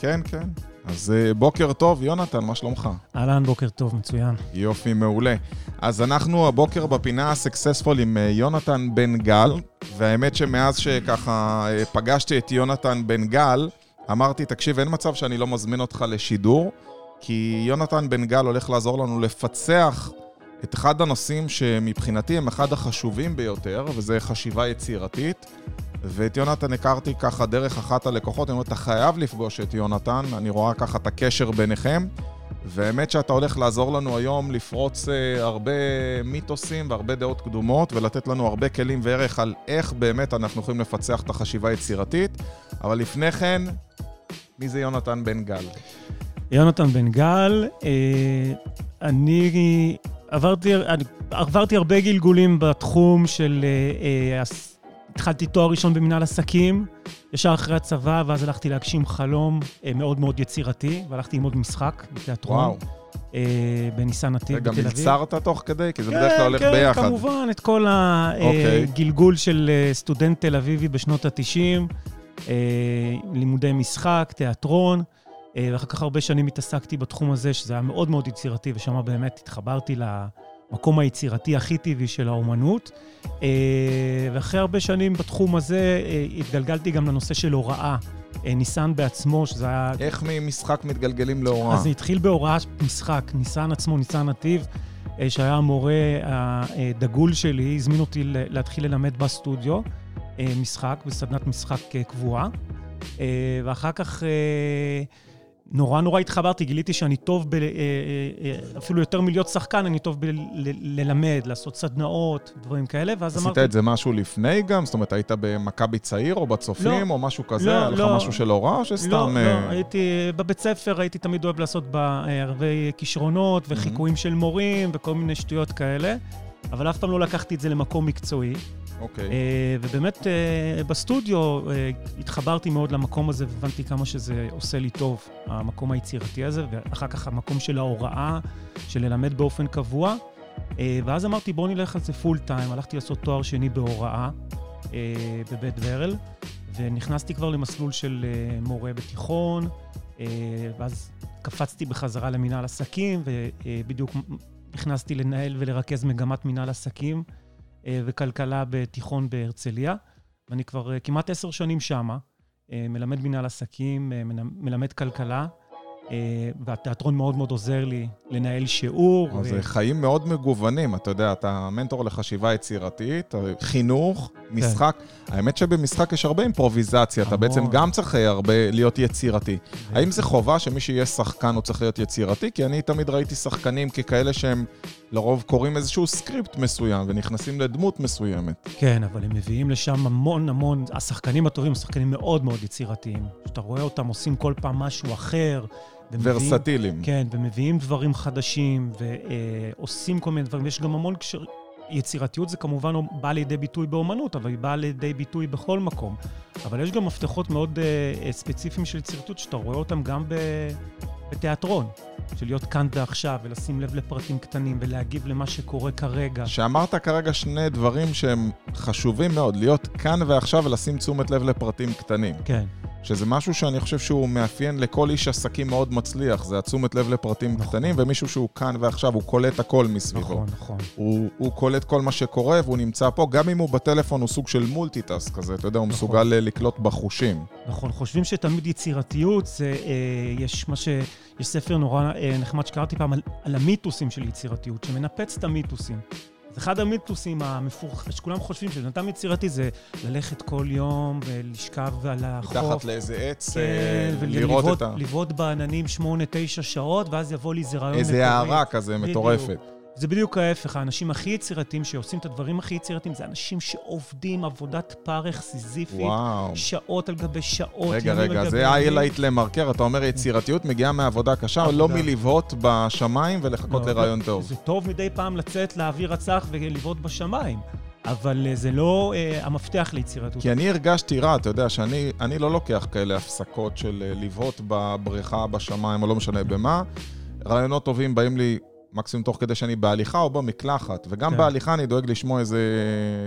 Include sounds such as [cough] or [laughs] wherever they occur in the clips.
כן, כן. אז אה, בוקר טוב, יונתן, מה שלומך? אהלן, בוקר טוב, מצוין. יופי, מעולה. אז אנחנו הבוקר בפינה סקסספול עם אה, יונתן בן גל, והאמת שמאז שככה אה, פגשתי את יונתן בן גל, אמרתי, תקשיב, אין מצב שאני לא מזמין אותך לשידור, כי יונתן בן גל הולך לעזור לנו לפצח את אחד הנושאים שמבחינתי הם אחד החשובים ביותר, וזה חשיבה יצירתית. ואת יונתן הכרתי ככה דרך אחת הלקוחות, אני אומר, אתה חייב לפגוש את יונתן, אני רואה ככה את הקשר ביניכם. והאמת שאתה הולך לעזור לנו היום לפרוץ uh, הרבה מיתוסים והרבה דעות קדומות ולתת לנו הרבה כלים וערך על איך באמת אנחנו יכולים לפצח את החשיבה היצירתית. אבל לפני כן, מי זה יונתן בן גל? יונתן בן גל, אה, אני עברתי, עברתי הרבה גלגולים בתחום של... אה, אה, התחלתי תואר ראשון במנהל עסקים, ישר אחרי הצבא, ואז הלכתי להגשים חלום אה, מאוד מאוד יצירתי, והלכתי ללמוד משחק בתיאטרון. וואו. אה, בניסן נתיב בתל אביב. וגם ייצרת תוך כדי? כי זה בדרך כלל הולך כן, ביחד. כן, כמובן, את כל אוקיי. הגלגול של אה, סטודנט תל אביבי בשנות ה-90, לימודי משחק, תיאטרון, אה, ואחר כך הרבה שנים התעסקתי בתחום הזה, שזה היה מאוד מאוד יצירתי, ושם באמת התחברתי למקום היצירתי הכי טבעי של האומנות. אה, ואחרי הרבה שנים בתחום הזה, אה, התגלגלתי גם לנושא של הוראה. אה, ניסן בעצמו, שזה היה... איך ממשחק מתגלגלים להוראה? אז זה התחיל בהוראה משחק. ניסן עצמו, ניסן נתיב, שהיה המורה הדגול שלי, הזמין אותי להתחיל ללמד בסטודיו משחק, בסדנת משחק קבועה. ואחר כך נורא נורא התחברתי, גיליתי שאני טוב, ב, אה, אה, אה, אפילו יותר מלהיות שחקן, אני טוב בללמד, לעשות סדנאות, דברים כאלה, ואז עשית אמרתי... את זה משהו לפני גם? זאת אומרת, היית במכבי צעיר או בצופים לא. או משהו כזה? לא, היה לך לא. משהו של הוראה או שסתם... לא, לא, הייתי בבית ספר, הייתי תמיד אוהב לעשות הרבה כישרונות וחיקויים של מורים וכל מיני שטויות כאלה, אבל אף פעם לא לקחתי את זה למקום מקצועי. אוקיי. אה, ובאמת אה, בסטודיו אה, התחברתי מאוד למקום הזה והבנתי כמה שזה עושה לי טוב, המקום היצירתי הזה, ואחר כך המקום של ההוראה, של ללמד באופן קבוע. ואז אמרתי, בואו נלך על זה פול טיים. הלכתי לעשות תואר שני בהוראה אה, בבית ברל, ונכנסתי כבר למסלול של מורה בתיכון, ואז קפצתי בחזרה למנהל עסקים, ובדיוק נכנסתי לנהל ולרכז מגמת מנהל עסקים. אה, וכלכלה בתיכון בהרצליה, ואני כבר אה, כמעט עשר שנים שמה, אה, מלמד מנהל עסקים, מלמד כלכלה, והתיאטרון מאוד מאוד עוזר לי לנהל שיעור. אז ו- חיים מאוד מגוונים, אתה יודע, אתה מנטור לחשיבה יצירתית, חינוך, משחק. האמת שבמשחק יש הרבה אימפרוביזציה, אתה. בעצם גם צריך הרבה להיות יצירתי. האם זה חובה שמי שיהיה שחקן הוא צריך להיות יצירתי? כי אני תמיד ראיתי שחקנים ככאלה שהם לרוב קוראים איזשהו סקריפט מסוים ונכנסים לדמות מסוימת. כן, אבל הם מביאים לשם המון המון, השחקנים הטובים הם שחקנים מאוד מאוד יצירתיים. שאתה רואה אותם עושים כל פעם משהו אחר. ומביאים- ורסטיליים. כן, ומביאים דברים חדשים, ועושים כל מיני דברים. יש גם המון קשר... יצירתיות זה כמובן לא בא לידי ביטוי באומנות, אבל היא באה לידי ביטוי בכל מקום. אבל יש גם מפתחות מאוד uh, ספציפיים של יצירתיות, שאתה רואה אותם גם ב... בתיאטרון. של להיות כאן ועכשיו, ולשים לב לפרטים קטנים, ולהגיב למה שקורה כרגע. שאמרת כרגע שני דברים שהם חשובים מאוד, להיות כאן ועכשיו ולשים תשומת לב לפרטים קטנים. כן, שזה משהו שאני חושב שהוא מאפיין לכל איש עסקים מאוד מצליח, זה התשומת לב לפרטים נכון. קטנים, ומישהו שהוא כאן ועכשיו, הוא קולט הכל מסביבו. נכון, נכון. הוא, הוא קולט כל מה שקורה והוא נמצא פה, גם אם הוא בטלפון הוא סוג של multitask כזה, אתה יודע, הוא נכון. מסוגל אה, לקלוט בחושים. נכון, חושבים שתמיד יצירתיות זה, אה, יש מה ש... יש ספר נורא אה, נחמד שקראתי פעם על, על המיתוסים של יצירתיות, שמנפץ את המיתוסים. אחד המיתוסים המופרכים, שכולם חושבים שבן אדם יצירתי זה ללכת כל יום ולשכב על החוף. מתחת לאיזה עץ, כן, אה, לראות את ה... ולבעוט בעננים שמונה, תשע שעות, ואז יבוא לי איזה רעיון איזה הערה כזה בדיוק. זה בדיוק ההפך, האנשים הכי יצירתיים שעושים את הדברים הכי יצירתיים, זה אנשים שעובדים עבודת פרך סיזיפית, וואו. שעות על גבי שעות, רגע, רגע, זה ימים. איילייט למרקר, אתה אומר יצירתיות מגיעה מעבודה קשה, עבודה. לא מלבהות בשמיים ולחכות לא, לרעיון טוב. זה טוב מדי פעם לצאת לאוויר הצח ולבעוט בשמיים, אבל אה, זה לא אה, המפתח ליצירתיות. כי אני הרגשתי רע, אתה יודע, שאני אני לא לוקח כאלה הפסקות של אה, לבהות בבריכה, בשמיים, או לא משנה במה. רעיונות טובים באים לי מקסימום תוך כדי שאני בהליכה או במקלחת. וגם כן. בהליכה אני דואג לשמוע איזה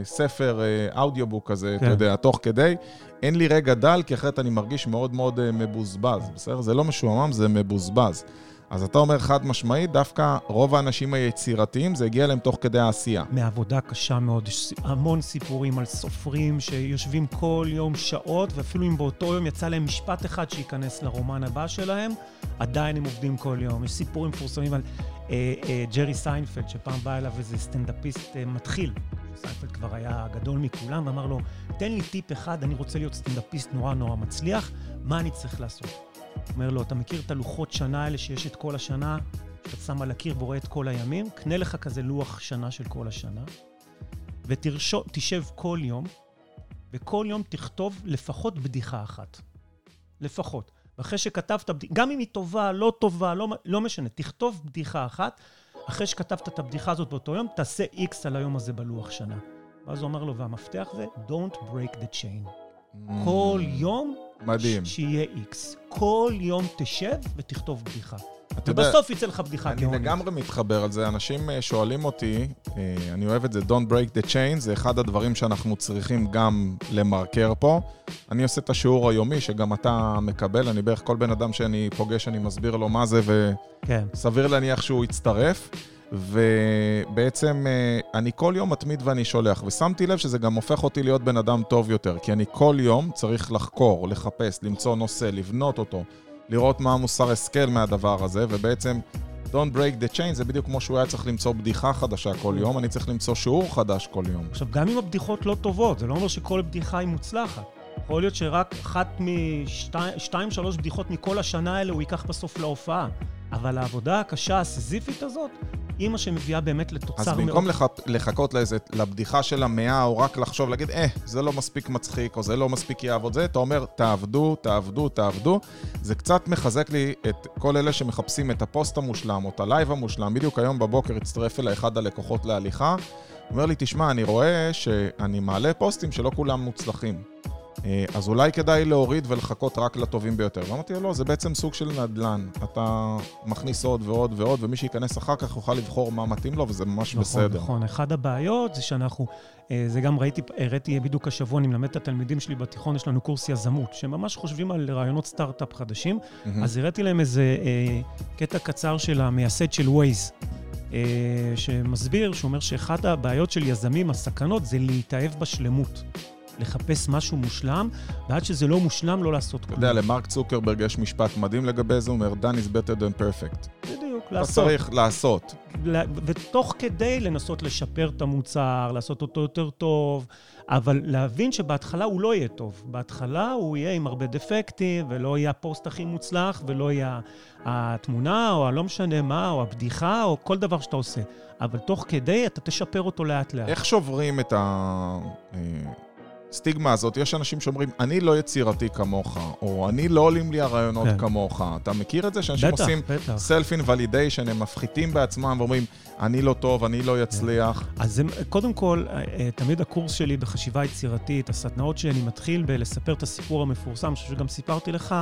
ספר, אה, אודיובוק כזה, אתה כן. יודע, תוך כדי. אין לי רגע דל, כי אחרת אני מרגיש מאוד מאוד אה, מבוזבז, בסדר? זה לא משועמם, זה מבוזבז. אז אתה אומר חד משמעית, דווקא רוב האנשים היצירתיים, זה הגיע להם תוך כדי העשייה. מעבודה קשה מאוד, יש המון סיפורים על סופרים שיושבים כל יום שעות, ואפילו אם באותו יום יצא להם משפט אחד שייכנס לרומן הבא שלהם, עדיין הם עובדים כל יום. יש סיפורים מפורסמים על אה, אה, ג'רי סיינפלד, שפעם בא אליו איזה סטנדאפיסט אה, מתחיל. סיינפלד כבר היה הגדול מכולם, ואמר לו, תן לי טיפ אחד, אני רוצה להיות סטנדאפיסט נורא נורא מצליח, מה אני צריך לעשות? אומר לו, אתה מכיר את הלוחות שנה האלה שיש את כל השנה? שאתה שם על הקיר ורואה את כל הימים? קנה לך כזה לוח שנה של כל השנה, ותשב כל יום, וכל יום תכתוב לפחות בדיחה אחת. לפחות. ואחרי שכתבת, גם אם היא טובה, לא טובה, לא, לא משנה, תכתוב בדיחה אחת. אחרי שכתבת את הבדיחה הזאת באותו יום, תעשה איקס על היום הזה בלוח שנה. ואז הוא אומר לו, והמפתח זה, Don't break the chain. כל יום מדהים. ש- שיהיה איקס. כל יום תשב ותכתוב בדיחה. ובסוף יצא לך בדיחה אני. לגמרי מתחבר על זה. אנשים אה, שואלים אותי, אה, אני אוהב את זה, Don't break the chain, זה אחד הדברים שאנחנו צריכים גם למרקר פה. אני עושה את השיעור היומי, שגם אתה מקבל, אני בערך כל בן אדם שאני פוגש, אני מסביר לו מה זה, כן. וסביר להניח שהוא יצטרף. ובעצם אה, אני כל יום מתמיד ואני שולח, ושמתי לב שזה גם הופך אותי להיות בן אדם טוב יותר, כי אני כל יום צריך לחקור, לחפש, למצוא נושא, לבנות אותו, לראות מה המוסר השכל מהדבר הזה, ובעצם Don't break the chain זה בדיוק כמו שהוא היה צריך למצוא בדיחה חדשה כל יום, אני צריך למצוא שיעור חדש כל יום. עכשיו, גם אם הבדיחות לא טובות, זה לא אומר שכל בדיחה היא מוצלחת. יכול להיות שרק אחת משתיים, שלוש בדיחות מכל השנה האלה הוא ייקח בסוף להופעה. אבל העבודה הקשה, הסיזיפית הזאת, היא מה שמביאה באמת אז לתוצר מאוד... במקום לח... לחכות לאיזה, לבדיחה של המאה, או רק לחשוב, להגיד, אה, זה לא מספיק מצחיק, או זה לא מספיק יעבוד זה, אתה אומר, תעבדו, תעבדו, תעבדו. זה קצת מחזק לי את כל אלה שמחפשים את הפוסט המושלם, או את הלייב המושלם. בדיוק היום בבוקר הצטרף אליי אחד הלקוחות להליכה, אומר לי, תשמע, אני רואה שאני מעלה פוסטים שלא כולם מוצלחים. אה, אז אולי כדאי להוריד ולחכות רק לטובים ביותר. ואמרתי לו, לא, זה בעצם סוג של נדל"ן. אתה מכניס עוד ועוד ועוד, ומי שייכנס אחר כך יוכל לבחור מה מתאים לו, וזה ממש נכון, בסדר. נכון. אחד הבעיות זה שאנחנו, אה, זה גם ראיתי, הראיתי בדיוק השבוע, אני מלמד את התלמידים שלי בתיכון, יש לנו קורס יזמות, שהם ממש חושבים על רעיונות סטארט-אפ חדשים. מהמם. אז הראיתי להם איזה אה, קטע קצר של המייסד של ווייז, אה, שמסביר, שאומר שאחת הבעיות של יזמים, הסכנות, זה להתאהב בשלמות. לחפש משהו מושלם, ועד שזה לא מושלם, לא לעשות אתה כלום. יודע, למרק צוקרברג יש משפט מדהים לגבי זה, הוא אומר, done is better than perfect. בדיוק, אתה לעשות. צריך לעשות. ותוך כדי לנסות לשפר את המוצר, לעשות אותו יותר טוב, אבל להבין שבהתחלה הוא לא יהיה טוב. בהתחלה הוא יהיה עם הרבה דפקטים, ולא יהיה הפוסט הכי מוצלח, ולא יהיה התמונה, או הלא משנה מה, או הבדיחה, או כל דבר שאתה עושה. אבל תוך כדי אתה תשפר אותו לאט-לאט. איך שוברים את הסטיגמה הזאת? יש אנשים שאומרים, אני לא יצירתי כמוך, או אני לא עולים לי הרעיונות כן. כמוך. אתה מכיר את זה? שאנשים בטח, עושים בטח. סלף אינוולידיישן, הם מפחיתים בעצמם ואומרים, אני לא טוב, אני לא יצליח. אז קודם כל, אה, אה, תמיד הקורס שלי בחשיבה יצירתית, הסדנאות שלי, אני מתחיל בלספר את הסיפור המפורסם, אני חושב שגם סיפרתי לך,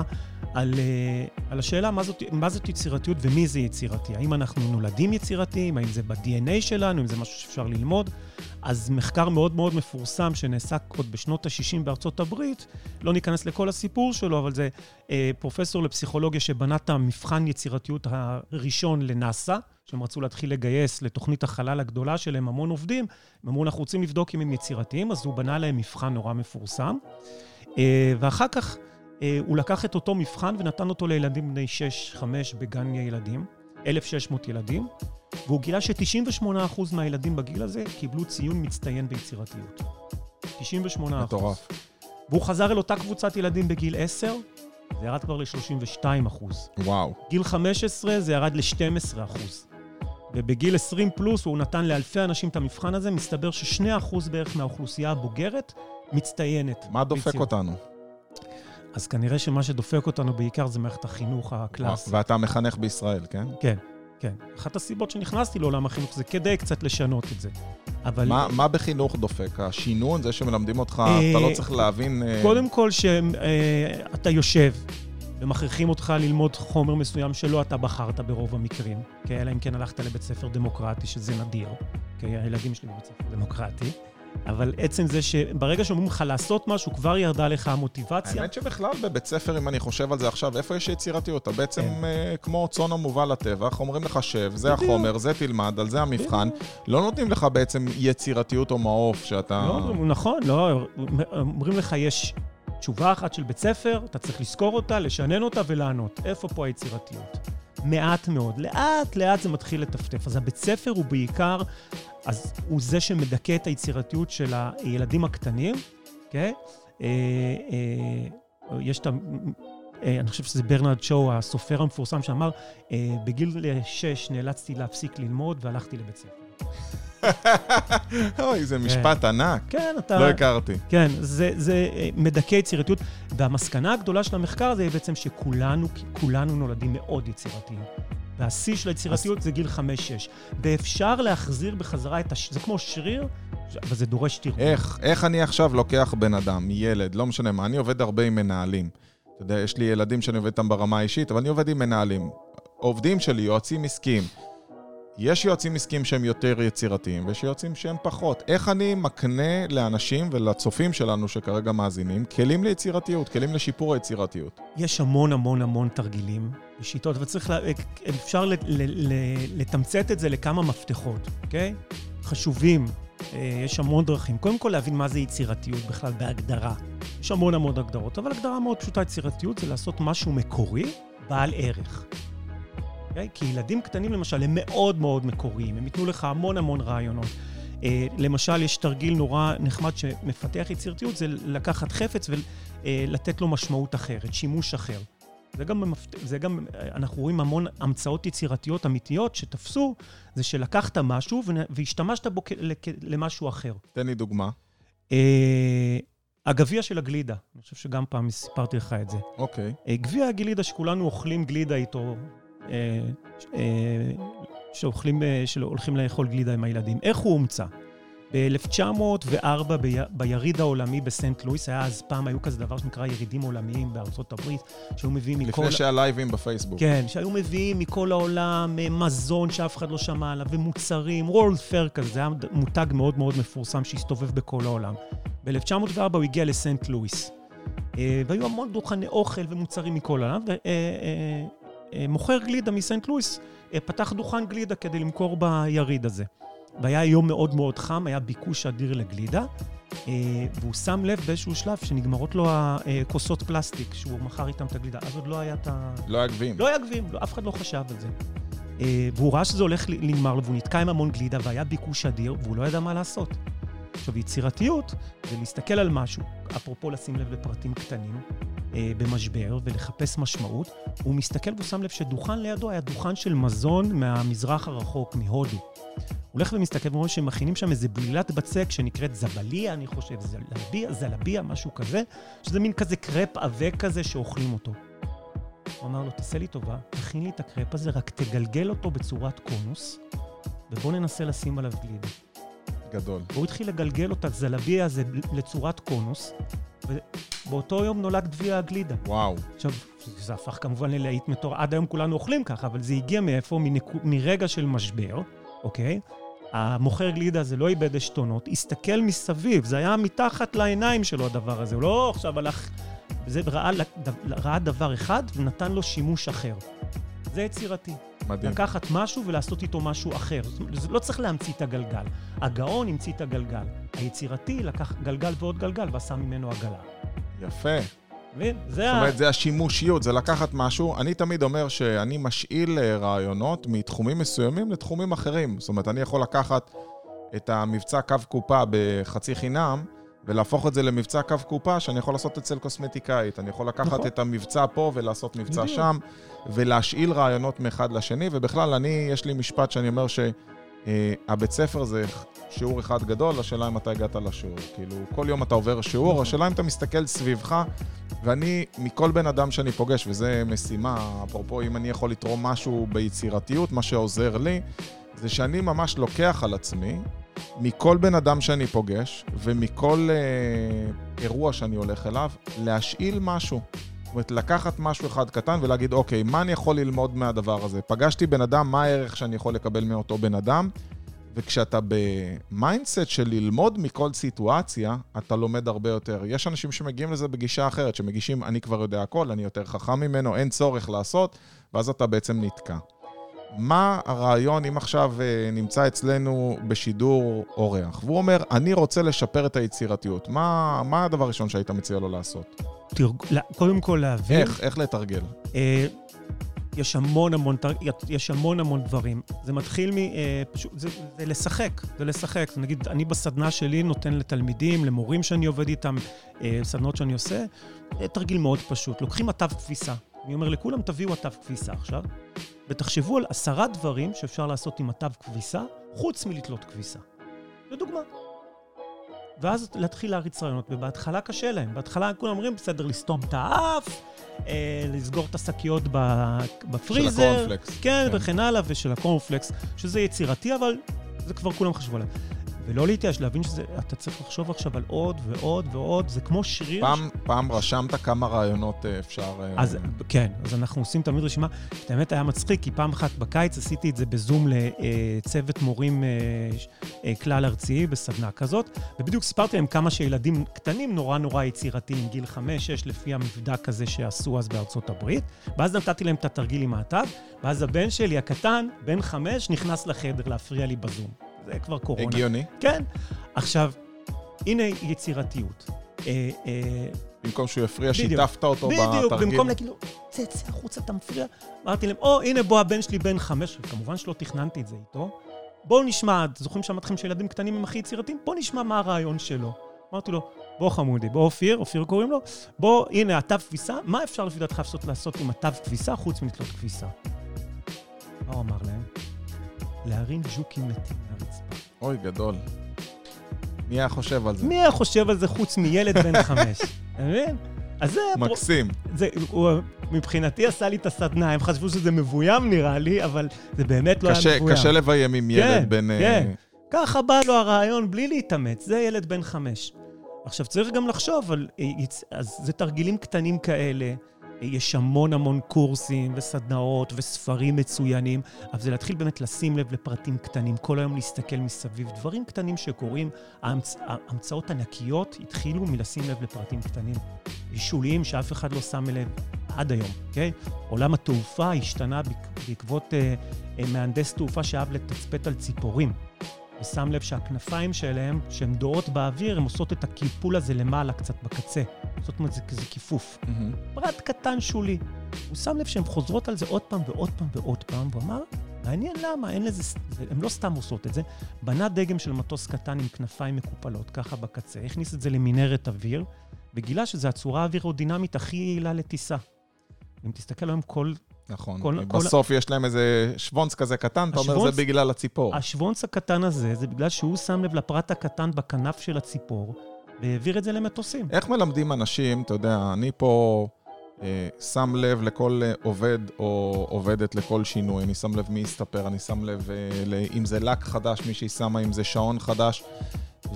על, אה, על השאלה מה זאת, מה זאת יצירתיות ומי זה יצירתי. האם אנחנו נולדים יצירתיים, האם זה ב-DNA שלנו, אם זה משהו שאפשר ללמוד. אז מחקר מאוד מאוד מפורסם שנעשה עוד בשנות ה-60 בארצות הברית, לא ניכנס לכל הסיפור שלו, אבל זה אה, פרופסור לפסיכולוגיה שבנה את המבחן יצירתיות הראשון לנאסא, שהם רצו להתחיל לגייס לתוכנית החלל הגדולה שלהם המון עובדים. הם אמרו, אנחנו רוצים לבדוק אם הם יצירתיים, אז הוא בנה להם מבחן נורא מפורסם. אה, ואחר כך אה, הוא לקח את אותו מבחן ונתן אותו לילדים בני 6-5 בגן ילדים, 1,600 ילדים, והוא גילה ש-98% מהילדים בגיל הזה קיבלו ציון מצטיין ביצירתיות. 98%. מטורף. והוא חזר אל אותה קבוצת ילדים בגיל 10, זה ירד כבר ל-32%. וואו. גיל 15 זה ירד ל-12 אחוז. ובגיל 20 פלוס הוא נתן לאלפי אנשים את המבחן הזה, מסתבר ש-2 אחוז בערך מהאוכלוסייה הבוגרת מצטיינת. מה דופק ביצירה. אותנו? אז כנראה שמה שדופק אותנו בעיקר זה מערכת החינוך הקלאסית. ואתה מחנך בישראל, כן? כן, כן. אחת הסיבות שנכנסתי לעולם החינוך זה כדי קצת לשנות את זה. אבל... מה, מה בחינוך דופק? השינון, זה שמלמדים אותך, אה, אתה לא צריך להבין... אה, קודם כל שאתה יושב, ומכריחים אותך ללמוד חומר מסוים שלא אתה בחרת ברוב המקרים, כן? אלא אם כן הלכת לבית ספר דמוקרטי, שזה נדיר, כן? הילדים שלי בבית ספר דמוקרטי. אבל עצם זה שברגע שאומרים לך לעשות משהו, כבר ירדה לך המוטיבציה. האמת שבכלל בבית ספר, אם אני חושב על זה עכשיו, איפה יש יצירתיות? אתה בעצם כן. כמו צאן המובל לטבח, אומרים לך שב, זה בדיוק. החומר, זה תלמד, על זה המבחן. לא נותנים לך בעצם יצירתיות או מעוף שאתה... לא, נכון, לא, אומרים לך, יש תשובה אחת של בית ספר, אתה צריך לזכור אותה, לשנן אותה ולענות. איפה פה היצירתיות? מעט מאוד. לאט לאט זה מתחיל לטפטף. אז הבית ספר הוא בעיקר, אז הוא זה שמדכא את היצירתיות של הילדים הקטנים, כן? אה, אה, יש את ה... אה, אני חושב שזה ברנרד שואו, הסופר המפורסם, שאמר, בגיל שש נאלצתי להפסיק ללמוד והלכתי לבית ספר. [laughs] אוי, זה משפט ענק. כן, אתה... לא הכרתי. כן, זה אה, מדכא יצירתיות. והמסקנה הגדולה של המחקר הזה היא בעצם שכולנו כולנו נולדים מאוד יצירתיים. והשיא של היצירתיות זה גיל 5-6. ואפשר להחזיר בחזרה את הש... זה כמו שריר, אבל זה דורש תרגום. איך? איך אני עכשיו לוקח בן אדם, ילד, לא משנה מה, אני עובד הרבה עם מנהלים. אתה יודע, יש לי ילדים שאני עובד איתם ברמה האישית, אבל אני עובד עם מנהלים. עובדים שלי, יועצים עסקיים. יש יועצים עסקיים שהם יותר יצירתיים, ויש יועצים שהם פחות. איך אני מקנה לאנשים ולצופים שלנו שכרגע מאזינים, כלים ליצירתיות, כלים לשיפור היצירתיות? יש המון המון המון תרגילים ושיטות, וצריך, לה, אפשר ל, ל, ל, לתמצת את זה לכמה מפתחות, אוקיי? חשובים. אה, יש המון דרכים. קודם כל להבין מה זה יצירתיות בכלל בהגדרה. יש המון המון הגדרות, אבל הגדרה מאוד פשוטה, יצירתיות זה לעשות משהו מקורי, בעל ערך. אוקיי? כי ילדים קטנים למשל הם מאוד מאוד מקוריים, הם ייתנו לך המון המון רעיונות. Uh, למשל, יש תרגיל נורא נחמד שמפתח יצירתיות, זה לקחת חפץ ולתת uh, לו משמעות אחרת, שימוש אחר. זה גם, זה גם, אנחנו רואים המון המצאות יצירתיות אמיתיות שתפסו, זה שלקחת משהו והשתמשת בו למשהו אחר. תן לי דוגמה. Uh, הגביע של הגלידה, אני חושב שגם פעם סיפרתי לך את זה. אוקיי. Okay. גביע הגלידה שכולנו אוכלים גלידה איתו אה, אה, שאוכלים, אה, שהולכים לאכול גלידה עם הילדים. איך הוא הומצא? ב-1904 ביריד העולמי בסנט לואיס, היה אז פעם, היו כזה דבר שנקרא ירידים עולמיים בארצות הברית, שהיו מביאים מכל... לפני שהיה לייבים בפייסבוק. כן, שהיו מביאים מכל העולם מזון שאף אחד לא שמע עליו, ומוצרים, וורלד פייר כזה, זה היה מותג מאוד מאוד מפורסם שהסתובב בכל העולם. ב-1904 הוא הגיע לסנט לואיס. והיו המון דוכני אוכל ומוצרים מכל העולם, מוכר גלידה מסנט לואיס, אה, פתח דוכן גלידה כדי למכור ביריד הזה. והיה יום מאוד מאוד חם, היה ביקוש אדיר לגלידה, אה, והוא שם לב באיזשהו שלב שנגמרות לו הכוסות פלסטיק, שהוא מכר איתם את הגלידה. אז עוד לא היה את ה... לא היה גביעים. לא היה גביעים, לא, אף אחד לא חשב על זה. והוא ראה שזה הולך להיגמר לו, והוא נתקע עם המון גלידה, והיה ביקוש אדיר, והוא לא ידע מה לעשות. עכשיו, יצירתיות זה להסתכל על משהו, אפרופו לשים לב לפרטים קטנים, אה, במשבר ולחפש משמעות. הוא מסתכל והוא שם לב שדוכן לידו היה דוכן של מזון מהמזרח הרחוק, מהודו. הוא הולך ומסתכל ואומר שהם מכינים שם איזה בלילת בצק שנקראת זבליה, אני חושב, זלביה, זלביה, משהו כזה, שזה מין כזה קרפ עבה כזה שאוכלים אותו. הוא אמר לו, תעשה לי טובה, תכין לי את הקרפ הזה, רק תגלגל אותו בצורת קונוס, ובוא ננסה לשים עליו גלידה. גדול. והוא התחיל לגלגל אותה, זלביה הזה, לצורת קונוס, ובאותו יום נולד גביע הגלידה. וואו. עכשיו, זה הפך כמובן ללהיט מטור, עד היום כולנו אוכלים ככה, אבל זה הגיע מאיפה? מנק... מרגע של משבר, אוקיי? המוכר גלידה הזה לא איבד עשתונות, הסתכל מסביב, זה היה מתחת לעיניים שלו הדבר הזה, הוא לא עכשיו הלך... זה ראה, ראה דבר אחד ונתן לו שימוש אחר. זה יצירתי. מדהים. לקחת משהו ולעשות איתו משהו אחר. לא צריך להמציא את הגלגל. הגאון המציא את הגלגל. היצירתי לקח גלגל ועוד גלגל ועשה ממנו עגלה. יפה. מבין? זה. זאת אומרת, זה השימושיות, זה לקחת משהו. אני תמיד אומר שאני משאיל אה, רעיונות מתחומים מסוימים לתחומים אחרים. זאת אומרת, אני יכול לקחת את המבצע קו קופה בחצי חינם, ולהפוך את זה למבצע קו קופה שאני יכול לעשות אצל קוסמטיקאית. אני יכול לקחת נכון. את המבצע פה ולעשות מבצע בדיוק. שם, ולהשאיל רעיונות מאחד לשני, ובכלל, אני, יש לי משפט שאני אומר שהבית ספר זה שיעור אחד גדול, השאלה אם אתה הגעת לשיעור. כאילו, כל יום אתה עובר שיעור, נכון. השאלה אם אתה מסתכל סביבך, ואני, מכל בן אדם שאני פוגש, וזו משימה, אפרופו, אם אני יכול לתרום משהו ביצירתיות, מה שעוזר לי, זה שאני ממש לוקח על עצמי מכל בן אדם שאני פוגש, ומכל אה, אירוע שאני הולך אליו, להשאיל משהו. זאת אומרת, לקחת משהו אחד קטן ולהגיד, אוקיי, מה אני יכול ללמוד מהדבר הזה? פגשתי בן אדם, מה הערך שאני יכול לקבל מאותו בן אדם? וכשאתה ב-mindset של ללמוד מכל סיטואציה, אתה לומד הרבה יותר. יש אנשים שמגיעים לזה בגישה אחרת, שמגישים, אני כבר יודע הכל, אני יותר חכם ממנו, אין צורך לעשות, ואז אתה בעצם נתקע. מה הרעיון אם עכשיו אה, נמצא אצלנו בשידור אורח, והוא אומר, אני רוצה לשפר את היצירתיות, מה, מה הדבר הראשון שהיית מציע לו לעשות? תרג... קודם כל להבין... איך, איך לתרגל? אה, יש המון המון, יש המון המון דברים. זה מתחיל מ... אה, פשוט, זה, זה לשחק, זה לשחק. נגיד, אני בסדנה שלי נותן לתלמידים, למורים שאני עובד איתם, אה, סדנות שאני עושה, אה, תרגיל מאוד פשוט. לוקחים אתר כביסה. אני אומר לכולם, תביאו אתר כביסה עכשיו, ותחשבו על עשרה דברים שאפשר לעשות עם אתר כביסה, חוץ מלתלות כביסה. לדוגמה. ואז להתחיל להריץ רעיונות, ובהתחלה קשה להם. בהתחלה כולם אומרים, בסדר, לסתום את האף, אה, לסגור את השקיות בפריזר. של הקורנפלקס. כן, כן, וכן הלאה, ושל הקורנפלקס, שזה יצירתי, אבל זה כבר כולם חשבו עליהם. ולא להתייאש, להבין שאתה צריך לחשוב עכשיו על עוד ועוד ועוד, זה כמו שריר. פעם, ש... פעם רשמת כמה רעיונות אה, אפשר... אה, אז כן, אז אנחנו עושים תמיד רשימה. את האמת היה מצחיק, כי פעם אחת בקיץ עשיתי את זה בזום לצוות מורים אה, כלל ארצי בסדנה כזאת, ובדיוק סיפרתי להם כמה שילדים קטנים נורא נורא יצירתיים, גיל חמש-שש, לפי המבדק הזה שעשו אז בארצות הברית, ואז נתתי להם את התרגיל עם האתר, ואז הבן שלי הקטן, בן חמש, נכנס לחדר להפריע לי בזום. זה כבר קורונה. הגיוני. כן. עכשיו, הנה יצירתיות. אה, אה, במקום שהוא יפריע, שיתפת אותו בתרגיל. בדיוק, במקום להגיד לו, צא, צא החוצה, אתה מפריע. אמרתי להם, או, הנה בוא, הבן שלי בן חמש, וכמובן שלא תכננתי את זה איתו. בואו נשמע, זוכרים שאמרתי לכם שילדים קטנים הם הכי יצירתיים? בואו נשמע מה הרעיון שלו. אמרתי לו, בוא חמודי, בוא אופיר, אופיר קוראים לו, בוא, הנה, התו כביסה, מה אפשר לפי דעתך לעשות עם התו כביסה חוץ מלתלות כביסה? מה הוא אמר להם? להרים ג'וקים מתים מהרצפה. אוי, גדול. מי היה חושב על זה? מי היה חושב על זה חוץ מילד בן [laughs] חמש? אתה מבין? אז זה... מקסים. זה, הוא מבחינתי עשה לי את הסדנה, הם חשבו שזה מבוים נראה לי, אבל זה באמת לא קשה, היה מבוים. קשה לביים עם ילד כן, בן... כן, uh... ככה בא לו הרעיון בלי להתאמץ, זה ילד בן חמש. עכשיו, צריך גם לחשוב על... אה, אז זה תרגילים קטנים כאלה. יש המון המון קורסים וסדנאות וספרים מצוינים, אבל זה להתחיל באמת לשים לב לפרטים קטנים, כל היום להסתכל מסביב, דברים קטנים שקורים, ההמצ... ההמצאות ענקיות התחילו מלשים לב לפרטים קטנים. שוליים שאף אחד לא שם לב עד היום, אוקיי? עולם התעופה השתנה בעקבות אה, מהנדס תעופה שאהב לתצפת על ציפורים. ושם לב שהכנפיים שלהם, שהן דורות באוויר, הן עושות את הקיפול הזה למעלה קצת בקצה. זאת אומרת, זה כזה כיפוף. Mm-hmm. פרט קטן שולי. הוא שם לב שהן חוזרות על זה עוד פעם ועוד פעם ועוד פעם, והוא אמר, מעניין למה, אין לזה, הן לא סתם עושות את זה. בנה דגם של מטוס קטן עם כנפיים מקופלות, ככה בקצה, הכניס את זה למנהרת אוויר, וגילה שזו הצורה האווירודינמית הכי יעילה לטיסה. אם תסתכל היום, כל נכון. כל, בסוף כל... יש להם איזה שוונץ כזה קטן, השוונץ, אתה אומר זה בגלל הציפור. השוונץ הקטן הזה, זה בגלל שהוא שם לב לפרט הקטן בכנף של הציפור, והעביר את זה למטוסים. איך מלמדים אנשים, אתה יודע, אני פה אה, שם לב לכל אה, עובד או עובדת לכל שינוי, אני שם לב מי יסתפר, אני שם לב אה, אם זה לק חדש, מישהי שמה, אם זה שעון חדש.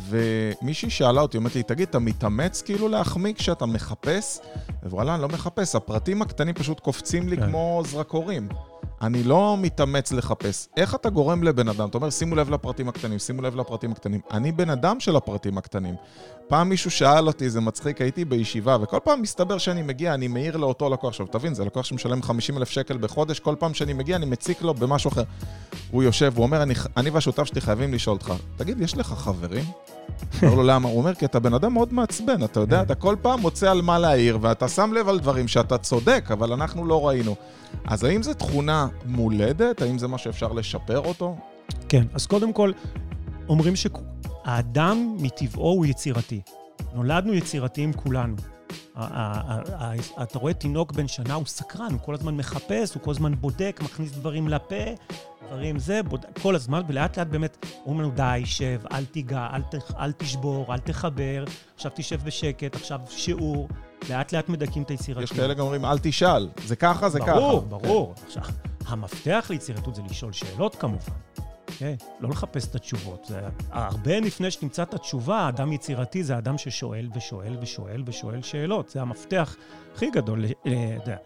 ומישהי שאלה אותי, אומרת לי, תגיד, אתה מתאמץ כאילו להחמיא כשאתה מחפש? ווואלה, אני לא מחפש, הפרטים הקטנים פשוט קופצים לי כן. כמו זרקורים. אני לא מתאמץ לחפש. איך אתה גורם לבן אדם? אתה אומר, שימו לב לפרטים הקטנים, שימו לב לפרטים הקטנים. אני בן אדם של הפרטים הקטנים. פעם מישהו שאל אותי, זה מצחיק, הייתי בישיבה, וכל פעם מסתבר שאני מגיע, אני מעיר לאותו לקוח. עכשיו, תבין, זה לקוח שמשלם 50 אלף שקל בחודש, כל פעם שאני מגיע, אני מציק לו במשהו אחר. הוא יושב, הוא אומר, אני, אני והשותף שלי חייבים לשאול אותך, תגיד, יש לך חברים? אומר לו, למה? הוא אומר, כי אתה בן אדם מאוד מעצבן, אתה יודע, אתה כל פעם מוצא על מה להעיר, ואתה שם לב על דברים שאתה צודק, אבל אנחנו לא ראינו. אז האם זו תכונה מולדת? האם זה מה שאפשר לשפר אותו? כן, אז קודם כל, אומרים שהאדם מטבעו הוא יצירתי. נולדנו יצירתיים כולנו. אתה רואה תינוק בן שנה, הוא סקרן, הוא כל הזמן מחפש, הוא כל הזמן בודק, מכניס דברים לפה, דברים זה, בודק, כל הזמן, ולאט לאט באמת אומרים לנו, די, שב, אל תיגע, אל, ת, אל תשבור, אל תחבר, עכשיו תשב בשקט, עכשיו שיעור. לאט לאט מדכאים את היצירתיות. יש כאלה גם אומרים, אל תשאל, זה ככה, זה ברור, ככה. ברור, ברור. כן. עכשיו, המפתח ליצירתיות זה לשאול שאלות כמובן. כן? לא לחפש את התשובות. זה הרבה לפני שתמצא את התשובה, אדם יצירתי זה אדם ששואל ושואל ושואל ושואל שאלות. זה המפתח הכי גדול. אתה יודע,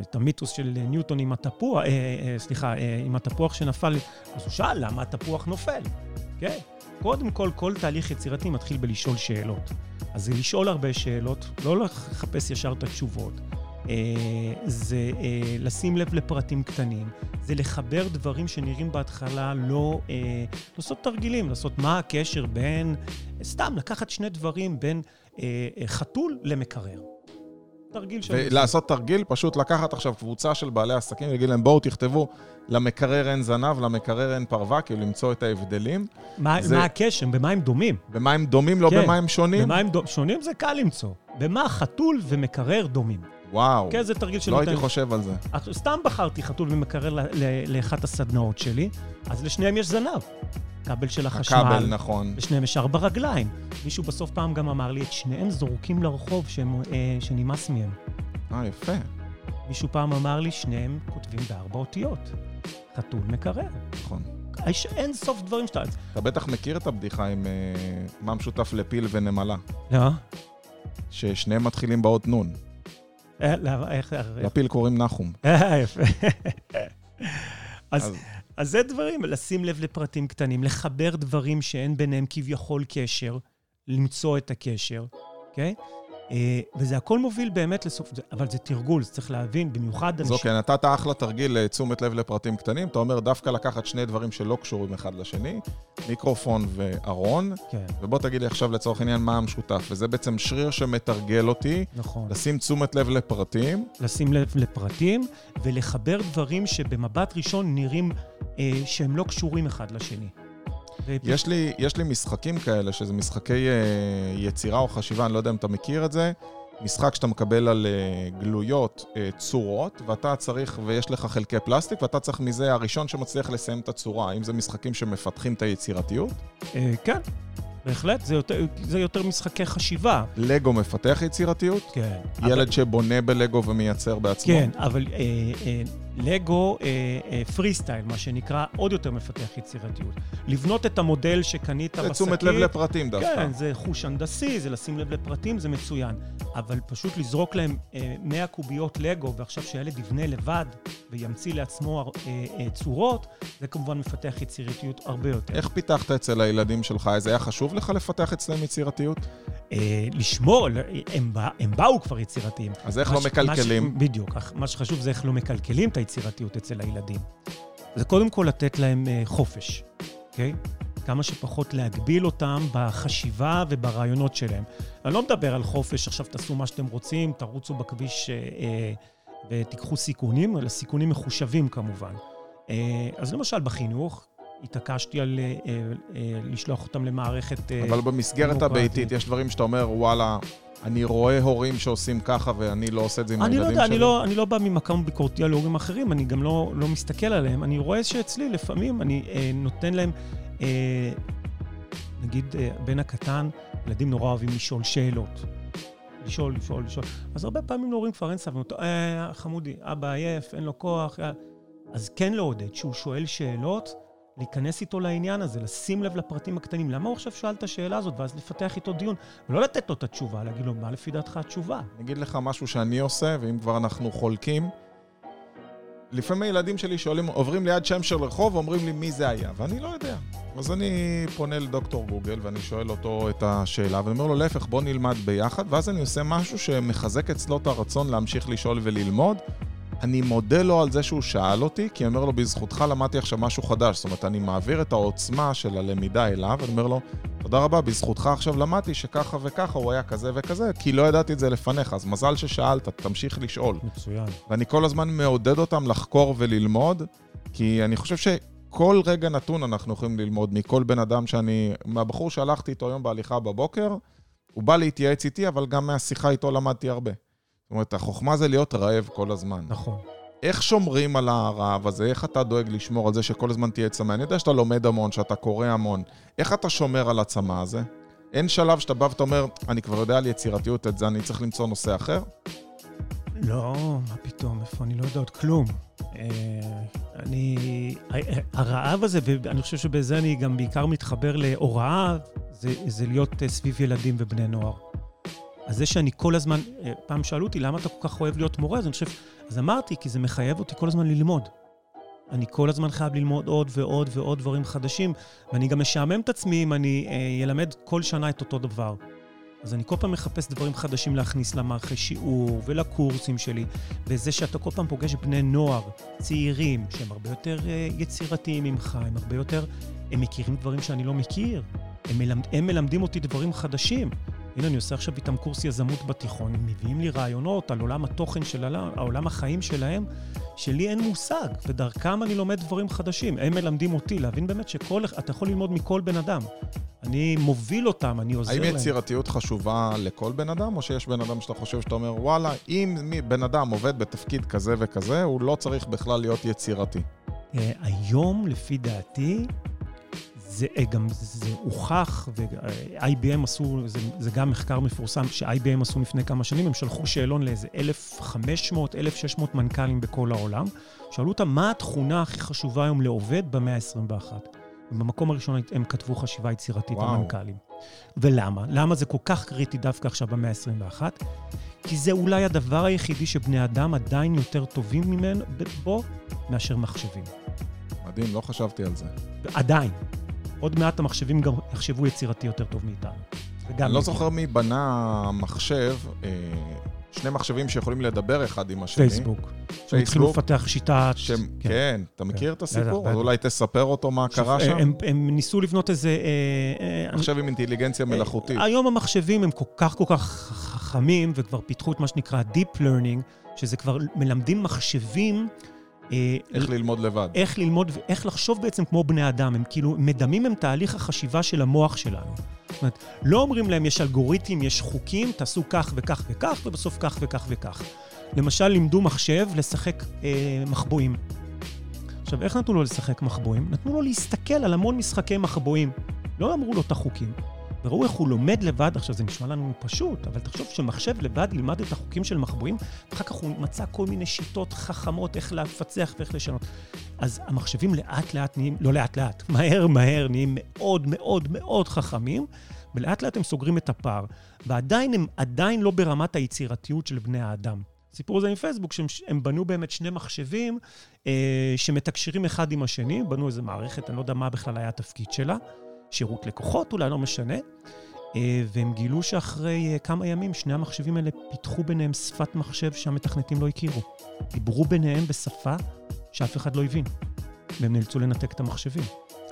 את המיתוס של ניוטון עם התפוח, אה, אה, סליחה, אה, עם התפוח שנפל, אז הוא שאל למה התפוח נופל, כן? קודם כל, כל תהליך יצירתי מתחיל בלשאול שאלות. אז זה לשאול הרבה שאלות, לא לחפש ישר את התשובות. זה לשים לב לפרטים קטנים, זה לחבר דברים שנראים בהתחלה לא... לעשות תרגילים, לעשות מה הקשר בין... סתם, לקחת שני דברים בין חתול למקרר. תרגיל של... ולעשות תרגיל, פשוט לקחת עכשיו קבוצה של בעלי עסקים ולהגיד להם, בואו תכתבו, למקרר אין זנב, למקרר אין פרווה, כאילו למצוא את ההבדלים. מה, זה... מה הקשר? במה הם דומים? במה הם דומים, לא כן. במה הם שונים? במה הם דו... שונים זה קל למצוא. במה חתול ומקרר דומים. וואו. כן, זה תרגיל שנותן... לא הייתי חושב על זה. סתם בחרתי חתול ומקרר לאחת הסדנאות שלי, אז לשניהם יש זנב. כבל של החשמל. הכבל, נכון. לשניהם יש ארבע רגליים. מישהו בסוף פעם גם אמר לי, את שניהם זורקים לרחוב שהם, אה, שנמאס מהם. אה, יפה. מישהו פעם אמר לי, שניהם כותבים בארבע אותיות. חתול מקרר. נכון. יש אין סוף דברים שאתה... אתה בטח מכיר את הבדיחה עם אה, מה משותף לפיל ונמלה. לא. ששניהם מתחילים באות נון. אה, איך... לפיל קוראים נחום. אה, יפה. אז... אז זה דברים, לשים לב לפרטים קטנים, לחבר דברים שאין ביניהם כביכול קשר, למצוא את הקשר, אוקיי? Okay? אה, וזה הכל מוביל באמת לסוף, אבל זה תרגול, זה צריך להבין, במיוחד אנשים... אז אוקיי, נתת אחלה תרגיל לתשומת לב לפרטים קטנים. אתה אומר דווקא לקחת שני דברים שלא קשורים אחד לשני, מיקרופון וארון, כן. ובוא תגיד לי עכשיו לצורך העניין מה המשותף. וזה בעצם שריר שמתרגל אותי, נכון. לשים תשומת לב לפרטים. לשים לב לפרטים, ולחבר דברים שבמבט ראשון נראים אה, שהם לא קשורים אחד לשני. יש לי, יש לי משחקים כאלה, שזה משחקי uh, יצירה או חשיבה, אני לא יודע אם אתה מכיר את זה. משחק שאתה מקבל על uh, גלויות, uh, צורות, ואתה צריך, ויש לך חלקי פלסטיק, ואתה צריך מזה הראשון שמצליח לסיים את הצורה. האם זה משחקים שמפתחים את היצירתיות? Uh, כן. בהחלט, זה יותר, זה יותר משחקי חשיבה. לגו מפתח יצירתיות? כן. ילד אבל... שבונה בלגו ומייצר בעצמו? כן, אבל אה, אה, לגו אה, אה, פרי סטייל, מה שנקרא, עוד יותר מפתח יצירתיות. לבנות את המודל שקנית בשקית... זה תשומת לב לפרטים דווקא. כן, זה חוש הנדסי, זה לשים לב לפרטים, זה מצוין. אבל פשוט לזרוק להם אה, 100 קוביות לגו, ועכשיו שהילד יבנה לבד וימציא לעצמו אה, אה, צורות, זה כמובן מפתח יצירתיות הרבה יותר. איך פיתחת אצל הילדים שלך? זה היה חשוב לך לפתח אצלם יצירתיות? אה, לשמור, הם, בא, הם באו כבר יצירתיים. אז איך לא ש, מקלקלים? ש, בדיוק, מה שחשוב זה איך לא מקלקלים את היצירתיות אצל הילדים. זה קודם כל לתת להם אה, חופש, אוקיי? כמה שפחות להגביל אותם בחשיבה וברעיונות שלהם. אני לא מדבר על חופש, עכשיו תעשו מה שאתם רוצים, תרוצו בכביש אה, אה, ותיקחו סיכונים, אלא סיכונים מחושבים כמובן. אה, אז למשל בחינוך, התעקשתי על אה, אה, לשלוח אותם למערכת... אה, אבל במסגרת הביתית יש דברים שאתה אומר, וואלה, אני רואה הורים שעושים ככה ואני לא עושה את זה עם הילדים לא יודע, שלי. אני לא, אני לא בא ממקום ביקורתי על הורים אחרים, אני גם לא, לא מסתכל עליהם. אני רואה שאצלי לפעמים אני אה, נותן להם, אה, נגיד, אה, בן הקטן, ילדים נורא אוהבים לשאול שאלות. לשאול, לשאול, לשאול. אז הרבה פעמים להורים כבר אין סבלנות. אה, חמודי, אבא עייף, אין לו כוח. אה. אז כן לעודד, כשהוא שואל שאלות, להיכנס איתו לעניין הזה, לשים לב לפרטים הקטנים. למה הוא עכשיו שאל את השאלה הזאת, ואז לפתח איתו דיון, ולא לתת לו את התשובה, להגיד לו, מה לפי דעתך התשובה? אני אגיד לך משהו שאני עושה, ואם כבר אנחנו חולקים, לפעמים הילדים שלי שואלים, עוברים ליד שם של רחוב ואומרים לי מי זה היה, ואני לא יודע. אז אני פונה לדוקטור גוגל ואני שואל אותו את השאלה, ואני אומר לו, להפך, בוא נלמד ביחד, ואז אני עושה משהו שמחזק אצלו את הרצון להמשיך לשאול וללמוד, אני מודה לו על זה שהוא שאל אותי, כי אני אומר לו, בזכותך למדתי עכשיו משהו חדש. זאת אומרת, אני מעביר את העוצמה של הלמידה אליו, אני אומר לו, תודה רבה, בזכותך עכשיו למדתי שככה וככה הוא היה כזה וכזה, כי לא ידעתי את זה לפניך, אז מזל ששאלת, תמשיך לשאול. מצוין. ואני כל הזמן מעודד אותם לחקור וללמוד, כי אני חושב שכל רגע נתון אנחנו יכולים ללמוד מכל בן אדם שאני... מהבחור שהלכתי איתו היום בהליכה בבוקר, הוא בא להתייעץ איתי, אבל גם מהשיחה איתו למדתי הרבה. אומרת, החוכמה זה להיות רעב כל הזמן. נכון. איך שומרים על הרעב הזה? איך אתה דואג לשמור על זה שכל הזמן תהיה צמא? אני יודע שאתה לומד המון, שאתה קורא המון. איך אתה שומר על הצמא הזה? אין שלב שאתה בא ואתה אומר, אני כבר יודע על יצירתיות את זה, אני צריך למצוא נושא אחר? לא, מה פתאום, איפה אני לא יודע עוד כלום. אה, אני... הרעב הזה, ואני חושב שבזה אני גם בעיקר מתחבר להוראה, זה, זה להיות אה, סביב ילדים ובני נוער. אז זה שאני כל הזמן, אה, פעם שאלו אותי, למה אתה כל כך אוהב להיות מורה? אז אני חושב, אז אמרתי, כי זה מחייב אותי כל הזמן ללמוד. אני כל הזמן חייב ללמוד עוד ועוד ועוד דברים חדשים, ואני גם משעמם את עצמי אם אני אה, אלמד כל שנה את אותו דבר. אז אני כל פעם מחפש דברים חדשים להכניס למערכי שיעור ולקורסים שלי, וזה שאתה כל פעם פוגש בני נוער, צעירים, שהם הרבה יותר אה, יצירתיים ממך, הם הרבה יותר, הם מכירים דברים שאני לא מכיר. הם, מלמד, הם מלמדים אותי דברים חדשים. הנה, אני עושה עכשיו איתם קורס יזמות בתיכון, הם מביאים לי רעיונות על עולם התוכן של העולם, העולם החיים שלהם, שלי אין מושג, ודרכם אני לומד דברים חדשים. הם מלמדים אותי להבין באמת שאתה יכול ללמוד מכל בן אדם. אני מוביל אותם, אני עוזר האם להם. האם יצירתיות חשובה לכל בן אדם, או שיש בן אדם שאתה חושב שאתה אומר, וואלה, אם בן אדם עובד בתפקיד כזה וכזה, הוא לא צריך בכלל להיות יצירתי? אה, היום, לפי דעתי, זה אה, גם, זה הוכח, ו-IBM עשו, זה, זה גם מחקר מפורסם ש-IBM עשו לפני כמה שנים, הם שלחו שאלון לאיזה 1,500, 1,600 מנכ"לים בכל העולם, שאלו אותם מה התכונה הכי חשובה היום לעובד במאה ה-21. ובמקום הראשון הם כתבו חשיבה יצירתית, וואו. המנכ"לים. ולמה? למה זה כל כך קריטי דווקא עכשיו במאה ה-21? כי זה אולי הדבר היחידי שבני אדם עדיין יותר טובים ממנו, בו, מאשר מחשבים. מדהים, לא חשבתי על זה. עדיין. עוד מעט המחשבים גם יחשבו יצירתי יותר טוב מאיתנו. אני לא זוכר מי בנה מחשב, אה, שני מחשבים שיכולים לדבר אחד עם השני. פייסבוק. פייסבוק. התחילו לפתח שיטה... כן, כן, אתה מכיר את הסיפור? אז אולי תספר אותו מה קרה שם. הם ניסו לבנות איזה... אה, אה, מחשב עם אינטליגנציה מלאכותית. היום המחשבים הם כל כך כל כך חכמים, וכבר פיתחו את מה שנקרא Deep Learning, שזה כבר מלמדים מחשבים אה, איך ללמוד לבד. איך ללמוד ואיך לחשוב בעצם כמו בני אדם. הם כאילו מדמים הם תהליך החשיבה של המוח שלנו. זאת אומרת, לא אומרים להם, יש אלגוריתם, יש חוקים, תעשו כך וכך וכך, ובסוף כך וכך וכך. למשל, לימדו מחשב לשחק אה, מחבואים. עכשיו, איך נתנו לו לשחק מחבואים? נתנו לו להסתכל על המון משחקי מחבואים. לא אמרו לו את החוקים. וראו איך הוא לומד לבד, עכשיו זה נשמע לנו פשוט, אבל תחשוב שמחשב לבד ילמד את החוקים של מחבואים, ואחר כך הוא מצא כל מיני שיטות חכמות איך לפצח ואיך לשנות. אז המחשבים לאט לאט נהיים, לא לאט לאט, [laughs] מהר מהר נהיים מאוד מאוד מאוד חכמים, ולאט לאט הם סוגרים את הפער. ועדיין הם עדיין לא ברמת היצירתיות של בני האדם. הסיפור הזה עם פייסבוק, שהם בנו באמת שני מחשבים אה, שמתקשרים אחד עם השני, בנו איזו מערכת, אני לא יודע מה בכלל היה התפקיד שלה. שירות לקוחות, אולי לא משנה. אה, והם גילו שאחרי אה, כמה ימים שני המחשבים האלה פיתחו ביניהם שפת מחשב שהמתכנתים לא הכירו. דיברו ביניהם בשפה שאף אחד לא הבין, והם נאלצו לנתק את המחשבים.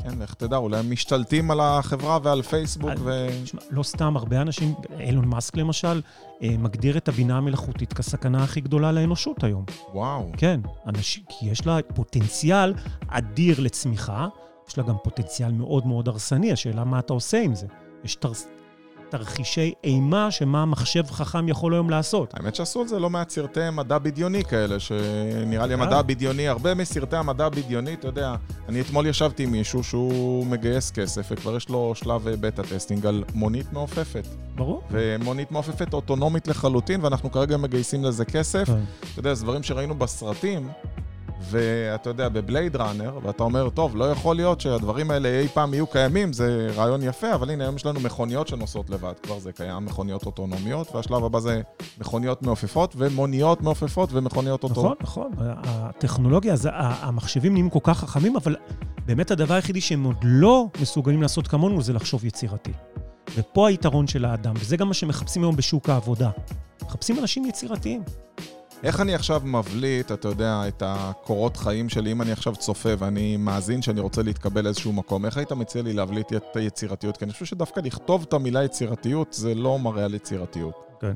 כן, לך תדע, אולי הם משתלטים על החברה ועל פייסבוק ו... תשמע, לא סתם, הרבה אנשים, אילון מאסק למשל, אה, מגדיר את הבינה המלאכותית כסכנה הכי גדולה לאנושות היום. וואו. כן, אנשים, כי יש לה פוטנציאל אדיר לצמיחה, יש לה גם פוטנציאל מאוד מאוד הרסני, השאלה מה אתה עושה עם זה. יש תר... תרחישי אימה שמה מחשב חכם יכול היום לעשות. האמת שעשו את זה לא מעט סרטי מדע בדיוני כאלה, שנראה לי המדע הבדיוני, הרבה מסרטי המדע הבדיוני, אתה יודע, אני אתמול ישבתי עם מישהו שהוא מגייס כסף, וכבר יש לו שלב beta testing על מונית מעופפת. ברור. ומונית מעופפת אוטונומית לחלוטין, ואנחנו כרגע מגייסים לזה כסף. כן. אתה יודע, זה דברים שראינו בסרטים. ואתה יודע, בבלייד ראנר, ואתה אומר, טוב, לא יכול להיות שהדברים האלה אי פעם יהיו קיימים, זה רעיון יפה, אבל הנה, היום יש לנו מכוניות שנוסעות לבד, כבר זה קיים, מכוניות אוטונומיות, והשלב הבא זה מכוניות מעופפות, ומוניות מעופפות ומכוניות אוטונומיות. נכון, נכון. הטכנולוגיה, זה, המחשבים נהיים כל כך חכמים, אבל באמת הדבר היחידי שהם עוד לא מסוגלים לעשות כמונו זה לחשוב יצירתי. ופה היתרון של האדם, וזה גם מה שמחפשים היום בשוק העבודה. מחפשים אנשים יצירתיים. איך אני עכשיו מבליט, אתה יודע, את הקורות חיים שלי, אם אני עכשיו צופה ואני מאזין שאני רוצה להתקבל לאיזשהו מקום, איך היית מציע לי להבליט את היצירתיות? כי אני חושב שדווקא לכתוב את המילה יצירתיות זה לא מראה על יצירתיות. כן.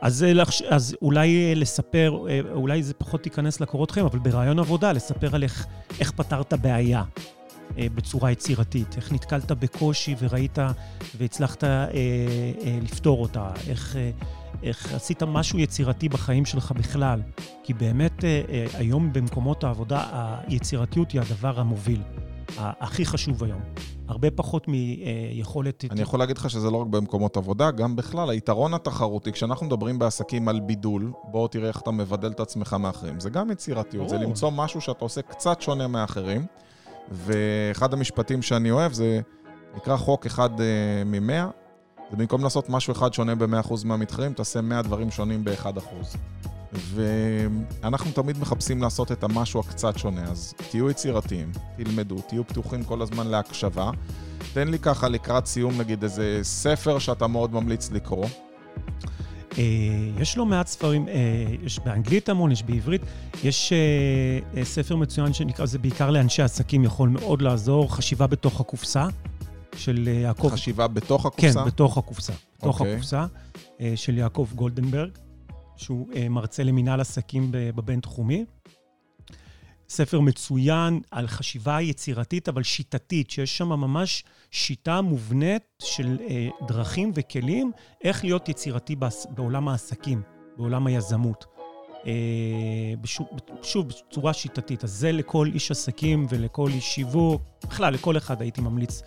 אז, אה, אז אולי אה, לספר, אה, אולי זה פחות ייכנס לקורות חיים, אבל ברעיון עבודה, לספר על איך, איך פתרת בעיה. בצורה יצירתית, איך נתקלת בקושי וראית והצלחת אה, אה, לפתור אותה, איך, אה, איך עשית משהו יצירתי בחיים שלך בכלל. כי באמת אה, אה, היום במקומות העבודה היצירתיות היא הדבר המוביל. הכי חשוב היום. הרבה פחות מיכולת... אני יכול להגיד לך שזה לא רק במקומות עבודה, גם בכלל, היתרון התחרותי, כשאנחנו מדברים בעסקים על בידול, בוא תראה איך אתה מבדל את עצמך מאחרים. זה גם יצירתיות, זה למצוא משהו שאתה עושה קצת שונה מאחרים. ואחד המשפטים שאני אוהב זה נקרא חוק אחד uh, ממאה, זה במקום לעשות משהו אחד שונה ב-100% מהמתחרים, תעשה 100 דברים שונים ב-1%. ואנחנו תמיד מחפשים לעשות את המשהו הקצת שונה, אז תהיו יצירתיים, תלמדו, תהיו פתוחים כל הזמן להקשבה. תן לי ככה לקראת סיום, נגיד, איזה ספר שאתה מאוד ממליץ לקרוא. אה, יש לא מעט ספרים, אה, יש באנגלית המון, יש בעברית. יש אה, ספר מצוין שנקרא, זה בעיקר לאנשי עסקים, יכול מאוד לעזור, חשיבה בתוך הקופסה, של יעקב... חשיבה בתוך הקופסה? כן, בתוך הקופסה. בתוך okay. אוקיי. הקופסה, של יעקב גולדנברג. שהוא אה, מרצה למינהל עסקים בבינתחומי. ספר מצוין על חשיבה יצירתית, אבל שיטתית, שיש שם ממש שיטה מובנית של אה, דרכים וכלים איך להיות יצירתי בעולם העסקים, בעולם היזמות. אה, שוב, בצורה שיטתית. אז זה לכל איש עסקים ולכל איש שיווק, בכלל, לכל אחד הייתי ממליץ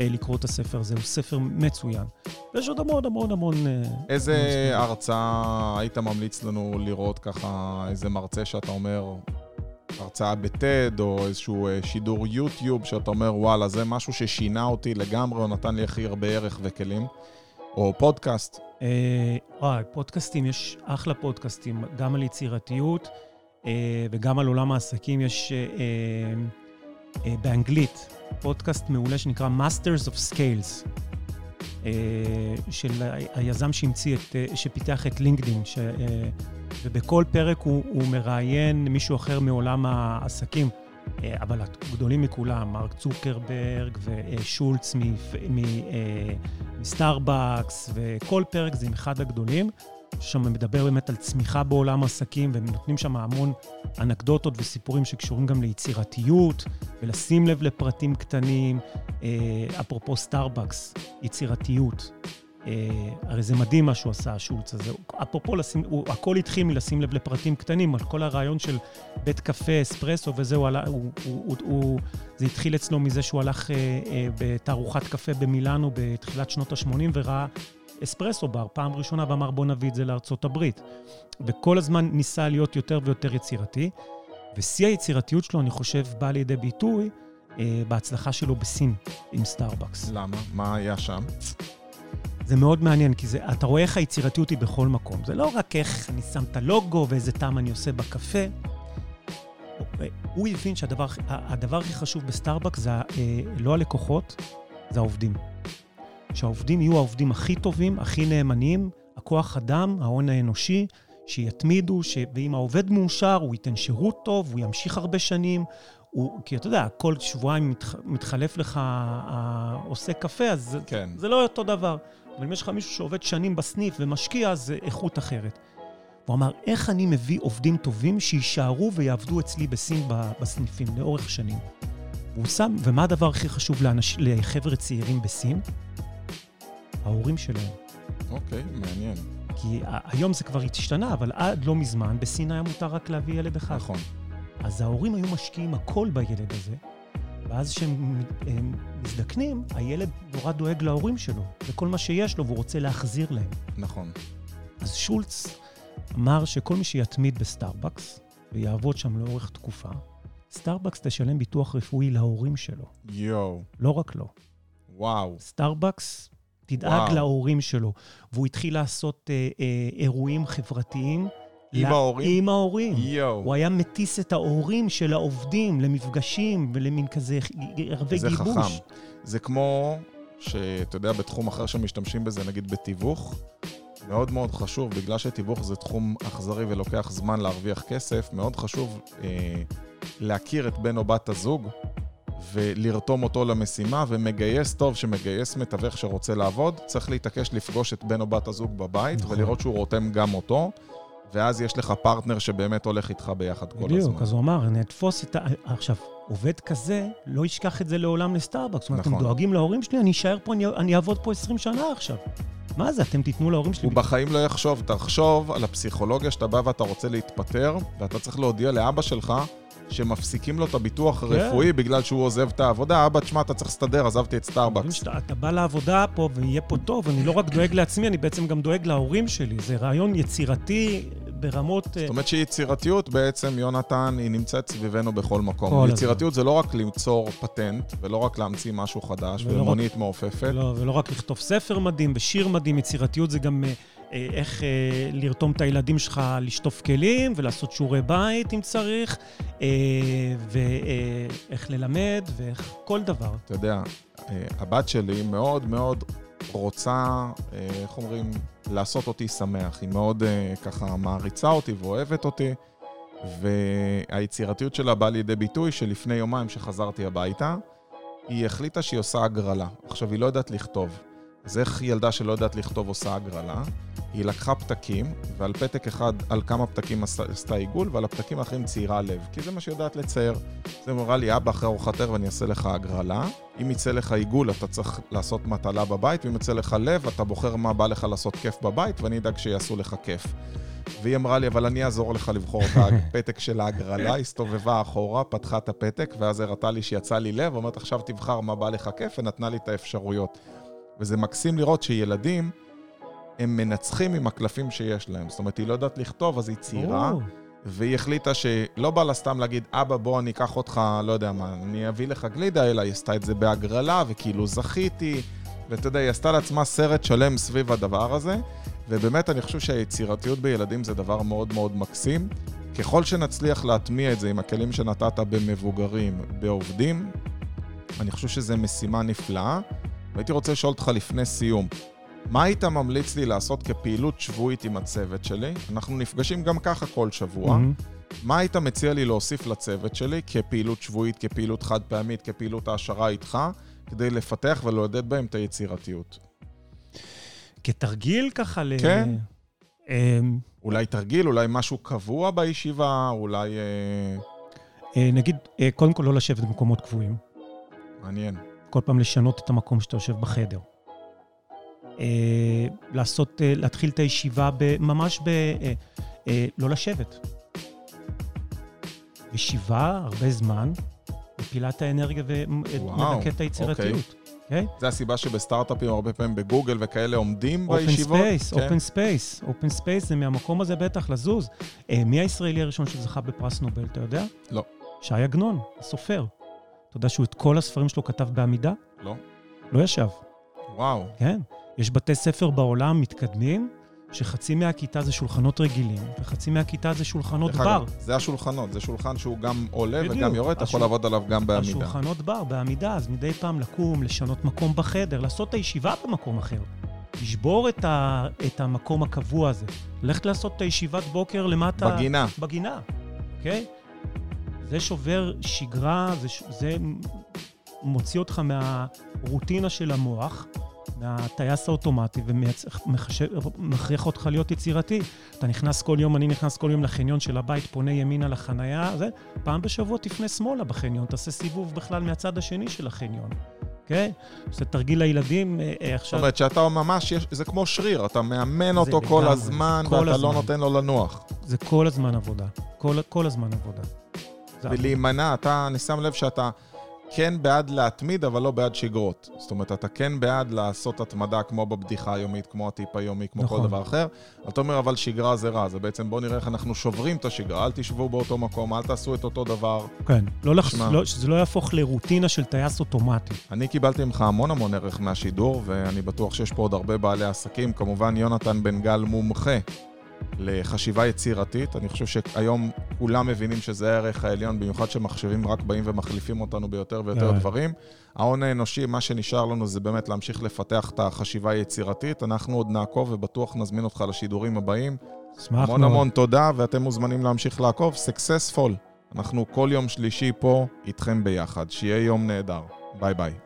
אה, לקרוא את הספר הזה. הוא ספר מצוין. ויש עוד המון המון המון... אה, איזה הרצאה היית ממליץ לנו לראות ככה, איזה מרצה שאתה אומר, הרצאה בטד, או איזשהו שידור יוטיוב, שאתה אומר, וואלה, זה משהו ששינה אותי לגמרי, או נתן לי הכי הרבה ערך וכלים? או פודקאסט? אה, פודקאסטים, יש אחלה פודקאסטים, גם על יצירתיות אה, וגם על עולם העסקים. יש אה, אה, באנגלית פודקאסט מעולה שנקרא Masters of Scales, אה, של היזם שהמציא את, אה, שפיתח את לינקדאין, אה, ובכל פרק הוא, הוא מראיין מישהו אחר מעולם העסקים. אה, אבל הגדולים מכולם, מרק צוקרברג ושולץ אה, מסטארבקס, וכל פרק זה עם אחד הגדולים, שם מדבר באמת על צמיחה בעולם העסקים, והם נותנים שם המון אנקדוטות וסיפורים שקשורים גם ליצירתיות, ולשים לב לפרטים קטנים. אה, אפרופו סטארבקס, יצירתיות. אה, הרי זה מדהים מה שהוא עשה, השולץ הזה. אפרופו, לשים, הוא, הכל התחיל מלשים לב לפרטים קטנים, על כל הרעיון של בית קפה, אספרסו וזה, הוא, הוא, הוא, הוא, זה התחיל אצלו מזה שהוא הלך אה, אה, בתערוכת קפה במילאנו בתחילת שנות ה-80 וראה אספרסו בר פעם ראשונה ואמר בוא נביא את זה לארצות הברית. וכל הזמן ניסה להיות יותר ויותר יצירתי. ושיא היצירתיות שלו, אני חושב, בא לידי ביטוי אה, בהצלחה שלו בסין עם סטארבקס. למה? מה היה שם? זה מאוד מעניין, כי זה, אתה רואה איך היצירתיות היא בכל מקום. זה לא רק איך אני שם את הלוגו ואיזה טעם אני עושה בקפה. הוא הבין שהדבר הכי חשוב בסטארבקס זה אה, לא הלקוחות, זה העובדים. שהעובדים יהיו העובדים הכי טובים, הכי נאמנים, הכוח אדם, ההון האנושי, שיתמידו, ש... ואם העובד מאושר, הוא ייתן שירות טוב, הוא ימשיך הרבה שנים. הוא, כי אתה יודע, כל שבועיים מתח, מתחלף לך עושה קפה, אז כן. זה, זה לא אותו דבר. אבל אם יש לך מישהו שעובד שנים בסניף ומשקיע, זה איכות אחרת. הוא אמר, איך אני מביא עובדים טובים שיישארו ויעבדו אצלי בסין בסניפים לאורך שנים? והוא שם, ומה הדבר הכי חשוב לאנש, לחבר'ה צעירים בסין? ההורים שלהם. אוקיי, מעניין. כי היום זה כבר השתנה, אבל עד לא מזמן בסין היה מותר רק להביא ילד אחד. נכון. אז ההורים היו משקיעים הכל בילד הזה, ואז כשהם מזדקנים, הילד נורא דואג להורים שלו, לכל מה שיש לו, והוא רוצה להחזיר להם. נכון. אז שולץ אמר שכל מי שיתמיד בסטארבקס, ויעבוד שם לאורך תקופה, סטארבקס תשלם ביטוח רפואי להורים שלו. יואו. לא רק לו. וואו. סטארבקס תדאג וואו. להורים שלו. והוא התחיל לעשות אה, אה, אירועים חברתיים. עם לה... ההורים? עם ההורים. יואו. הוא היה מטיס את ההורים של העובדים למפגשים ולמין כזה ערבי גיבוש. זה חכם. זה כמו שאתה יודע, בתחום אחר שמשתמשים בזה, נגיד בתיווך, מאוד מאוד חשוב, בגלל שתיווך זה תחום אכזרי ולוקח זמן להרוויח כסף, מאוד חשוב אה, להכיר את בן או בת הזוג ולרתום אותו למשימה, ומגייס טוב שמגייס מתווך שרוצה לעבוד, צריך להתעקש לפגוש את בן או בת הזוג בבית נכון. ולראות שהוא רותם גם אותו. ואז יש לך פרטנר שבאמת הולך איתך ביחד כל בדיוק, הזמן. בדיוק, אז הוא אמר, אני אתפוס את ה... עכשיו, עובד כזה לא ישכח את זה לעולם לסטארבקס. זאת אומרת, נכון. אתם דואגים להורים שלי, אני אשאר פה, אני, אני אעבוד פה 20 שנה עכשיו. מה זה, אתם תיתנו להורים שלי... הוא בחיים לא יחשוב. תחשוב על הפסיכולוגיה שאתה בא ואתה רוצה להתפטר, ואתה צריך להודיע לאבא שלך שמפסיקים לו את הביטוח כן. הרפואי בגלל שהוא עוזב את העבודה. אבא, תשמע, אתה צריך להסתדר, עזבתי את סטארבקס. שאתה- אתה בא לעבודה פה ויהיה פה טוב, אני לא רק דואג לעצמי, אני בעצם גם דואג להורים שלי. זה רעיון יצירתי ברמות... אה, זאת אומרת שיצירתיות בעצם, יונתן, היא נמצאת סביבנו בכל מקום. כל. יצירתיות זה לא רק ליצור פטנט, ולא רק להמציא משהו חדש, ולא רק- ומונית מעופפת. לא, ולא רק לכתוב ספר מדהים ושיר מדהים, יצירתיות זה גם אה, אה, איך אה, לרתום את הילדים שלך לשטוף כלים ולעשות שיעורי בית אם צריך, אה, ואיך ללמד ואיך כל דבר. אתה יודע, אה, הבת שלי מאוד מאוד רוצה, אה, איך אומרים, לעשות אותי שמח. היא מאוד אה, ככה מעריצה אותי ואוהבת אותי, והיצירתיות שלה באה לידי ביטוי שלפני יומיים שחזרתי הביתה, היא החליטה שהיא עושה הגרלה. עכשיו, היא לא יודעת לכתוב. אז איך ילדה שלא יודעת לכתוב עושה הגרלה? היא לקחה פתקים, ועל פתק אחד, על כמה פתקים עשתה- עיגול, ועל הפתקים האחרים ציירה לב, כי זה מה שהיא יודעת לצייר. אז היא אמרה לי, אבא, אחרי ארוחת ערב אני אעשה לך הגרלה. אם יצא לך עיגול, אתה צריך לעשות מטלה בבית, ואם יצא לך לב, אתה בוחר מה בא לך לעשות כיף בבית, ואני אדאג שיעשו לך כיף. והיא אמרה לי, אבל אני אעזור לך לבחור את הפתק של ההגרלה, הסתובבה אחורה, פתחה את הפתק, ואז הראתה לי שיצא לי לב, אומרת, עכשיו תבחר מה בא לך כיף, ונתנה לי את האפשרויות. וזה מקסים לראות שילדים, הם מנצחים עם הקלפים שיש להם. זאת אומרת, היא לא יודעת לכתוב, אז היא ציירה, או, והיא החליטה שלא בא לה סתם להגיד, אבא, בוא אני אקח אותך, לא יודע מה, אני אביא לך גלידה, אלא היא עשתה את זה בהגרלה, וכאילו זכיתי, ואתה יודע, היא עשתה לעצמה סרט שלם סביב הדבר הזה, ובאמת אני חושב שהיצירתיות בילדים זה דבר מאוד מאוד מקסים. ככל שנצליח להטמיע את זה עם הכלים שנתת במבוגרים, בעובדים, אני חושב שזו משימה נפלאה. והייתי רוצה לשאול אותך לפני סיום, מה היית ממליץ לי לעשות כפעילות שבועית עם הצוות שלי? אנחנו נפגשים גם ככה כל שבוע. מהמם. מה היית מציע לי להוסיף לצוות שלי כפעילות שבועית, כפעילות חד פעמית, כפעילות העשרה איתך, כדי לפתח ולעודד בהם את היצירתיות? כתרגיל ככה ל... כן. אמ, אולי תרגיל, אולי משהו קבוע בישיבה, אולי... אה, אה, נגיד, אה, קודם כל לא לשבת במקומות קבועים. מעניין. כל פעם לשנות את המקום שאתה יושב בחדר. אה, לעשות, אה, להתחיל את הישיבה ב, ממש ב... אה, אה, לא לשבת. ישיבה, הרבה זמן, מפילה את האנרגיה וואו, ומדכאת את היצירתיות. אוקיי? זה הסיבה שבסטארט-אפים, הרבה פעמים בגוגל וכאלה, עומדים open בישיבות. space, כן. open space. open space זה מהמקום הזה בטח לזוז. אה, מי הישראלי הראשון שזכה בפרס נובל, אתה יודע? לא. שי עגנון, הסופר. אתה יודע שהוא את כל הספרים שלו כתב בעמידה? לא. לא ישב. וואו, כן. יש בתי ספר בעולם מתקדמים, שחצי מהכיתה זה שולחנות רגילים, וחצי מהכיתה זה שולחנות בר. זה השולחנות, זה שולחן שהוא גם עולה בדיוק. וגם יורד, אתה יכול השול- לעבוד עליו גם בעמידה. השולחנות בר, בעמידה, אז מדי פעם לקום, לשנות מקום בחדר, לעשות את הישיבה במקום אחר. לשבור את, ה, את המקום הקבוע הזה. ללכת לעשות את הישיבת בוקר למטה... בגינה. בגינה, אוקיי? זה שובר שגרה, זה, זה מוציא אותך מהרוטינה של המוח, מהטייס האוטומטי, ומכריח אותך להיות יצירתי. אתה נכנס כל יום, אני נכנס כל יום לחניון של הבית, פונה ימינה לחנייה, זה, פעם בשבוע תפנה שמאלה בחניון, תעשה סיבוב בכלל מהצד השני של החניון, אוקיי? זה תרגיל לילדים, אה, אה, זאת עכשיו... אומרת שאתה ממש, יש- זה כמו שריר, אתה מאמן אותו כל לגמרי, הזמן, כל ואתה לא. נותן לו לנוח. זה כל הזמן עבודה. כל, כל הזמן עבודה. ולהימנע, אתה, אני שם לב שאתה כן בעד להתמיד, אבל לא בעד שגרות. זאת אומרת, אתה כן בעד לעשות התמדה כמו בבדיחה היומית, כמו הטיפ היומי, כמו נכון. כל דבר אחר. אתה אומר, אבל שגרה זה רע, זה בעצם בוא נראה איך אנחנו שוברים את השגרה, אל תשבו באותו מקום, אל תעשו את אותו דבר. כן, לא לח... לא, שזה לא יהפוך לרוטינה של טייס אוטומטי. אני קיבלתי ממך המון המון ערך מהשידור, ואני בטוח שיש פה עוד הרבה בעלי עסקים. כמובן, יונתן בן גל מומחה לחשיבה יצירתית. אני חושב שהיום כולם מבינים שזה הערך העליון, במיוחד שמחשבים רק באים ומחליפים אותנו ביותר ויותר כן. דברים. ההון האנושי, מה שנשאר לנו זה באמת להמשיך לפתח את החשיבה היצירתית. אנחנו עוד נעקוב ובטוח נזמין אותך לשידורים הבאים. אשמח המון מאוד. המון תודה, ואתם מוזמנים להמשיך לעקוב. successful. אנחנו כל יום שלישי פה איתכם ביחד. שיהיה יום נהדר. ביי ביי.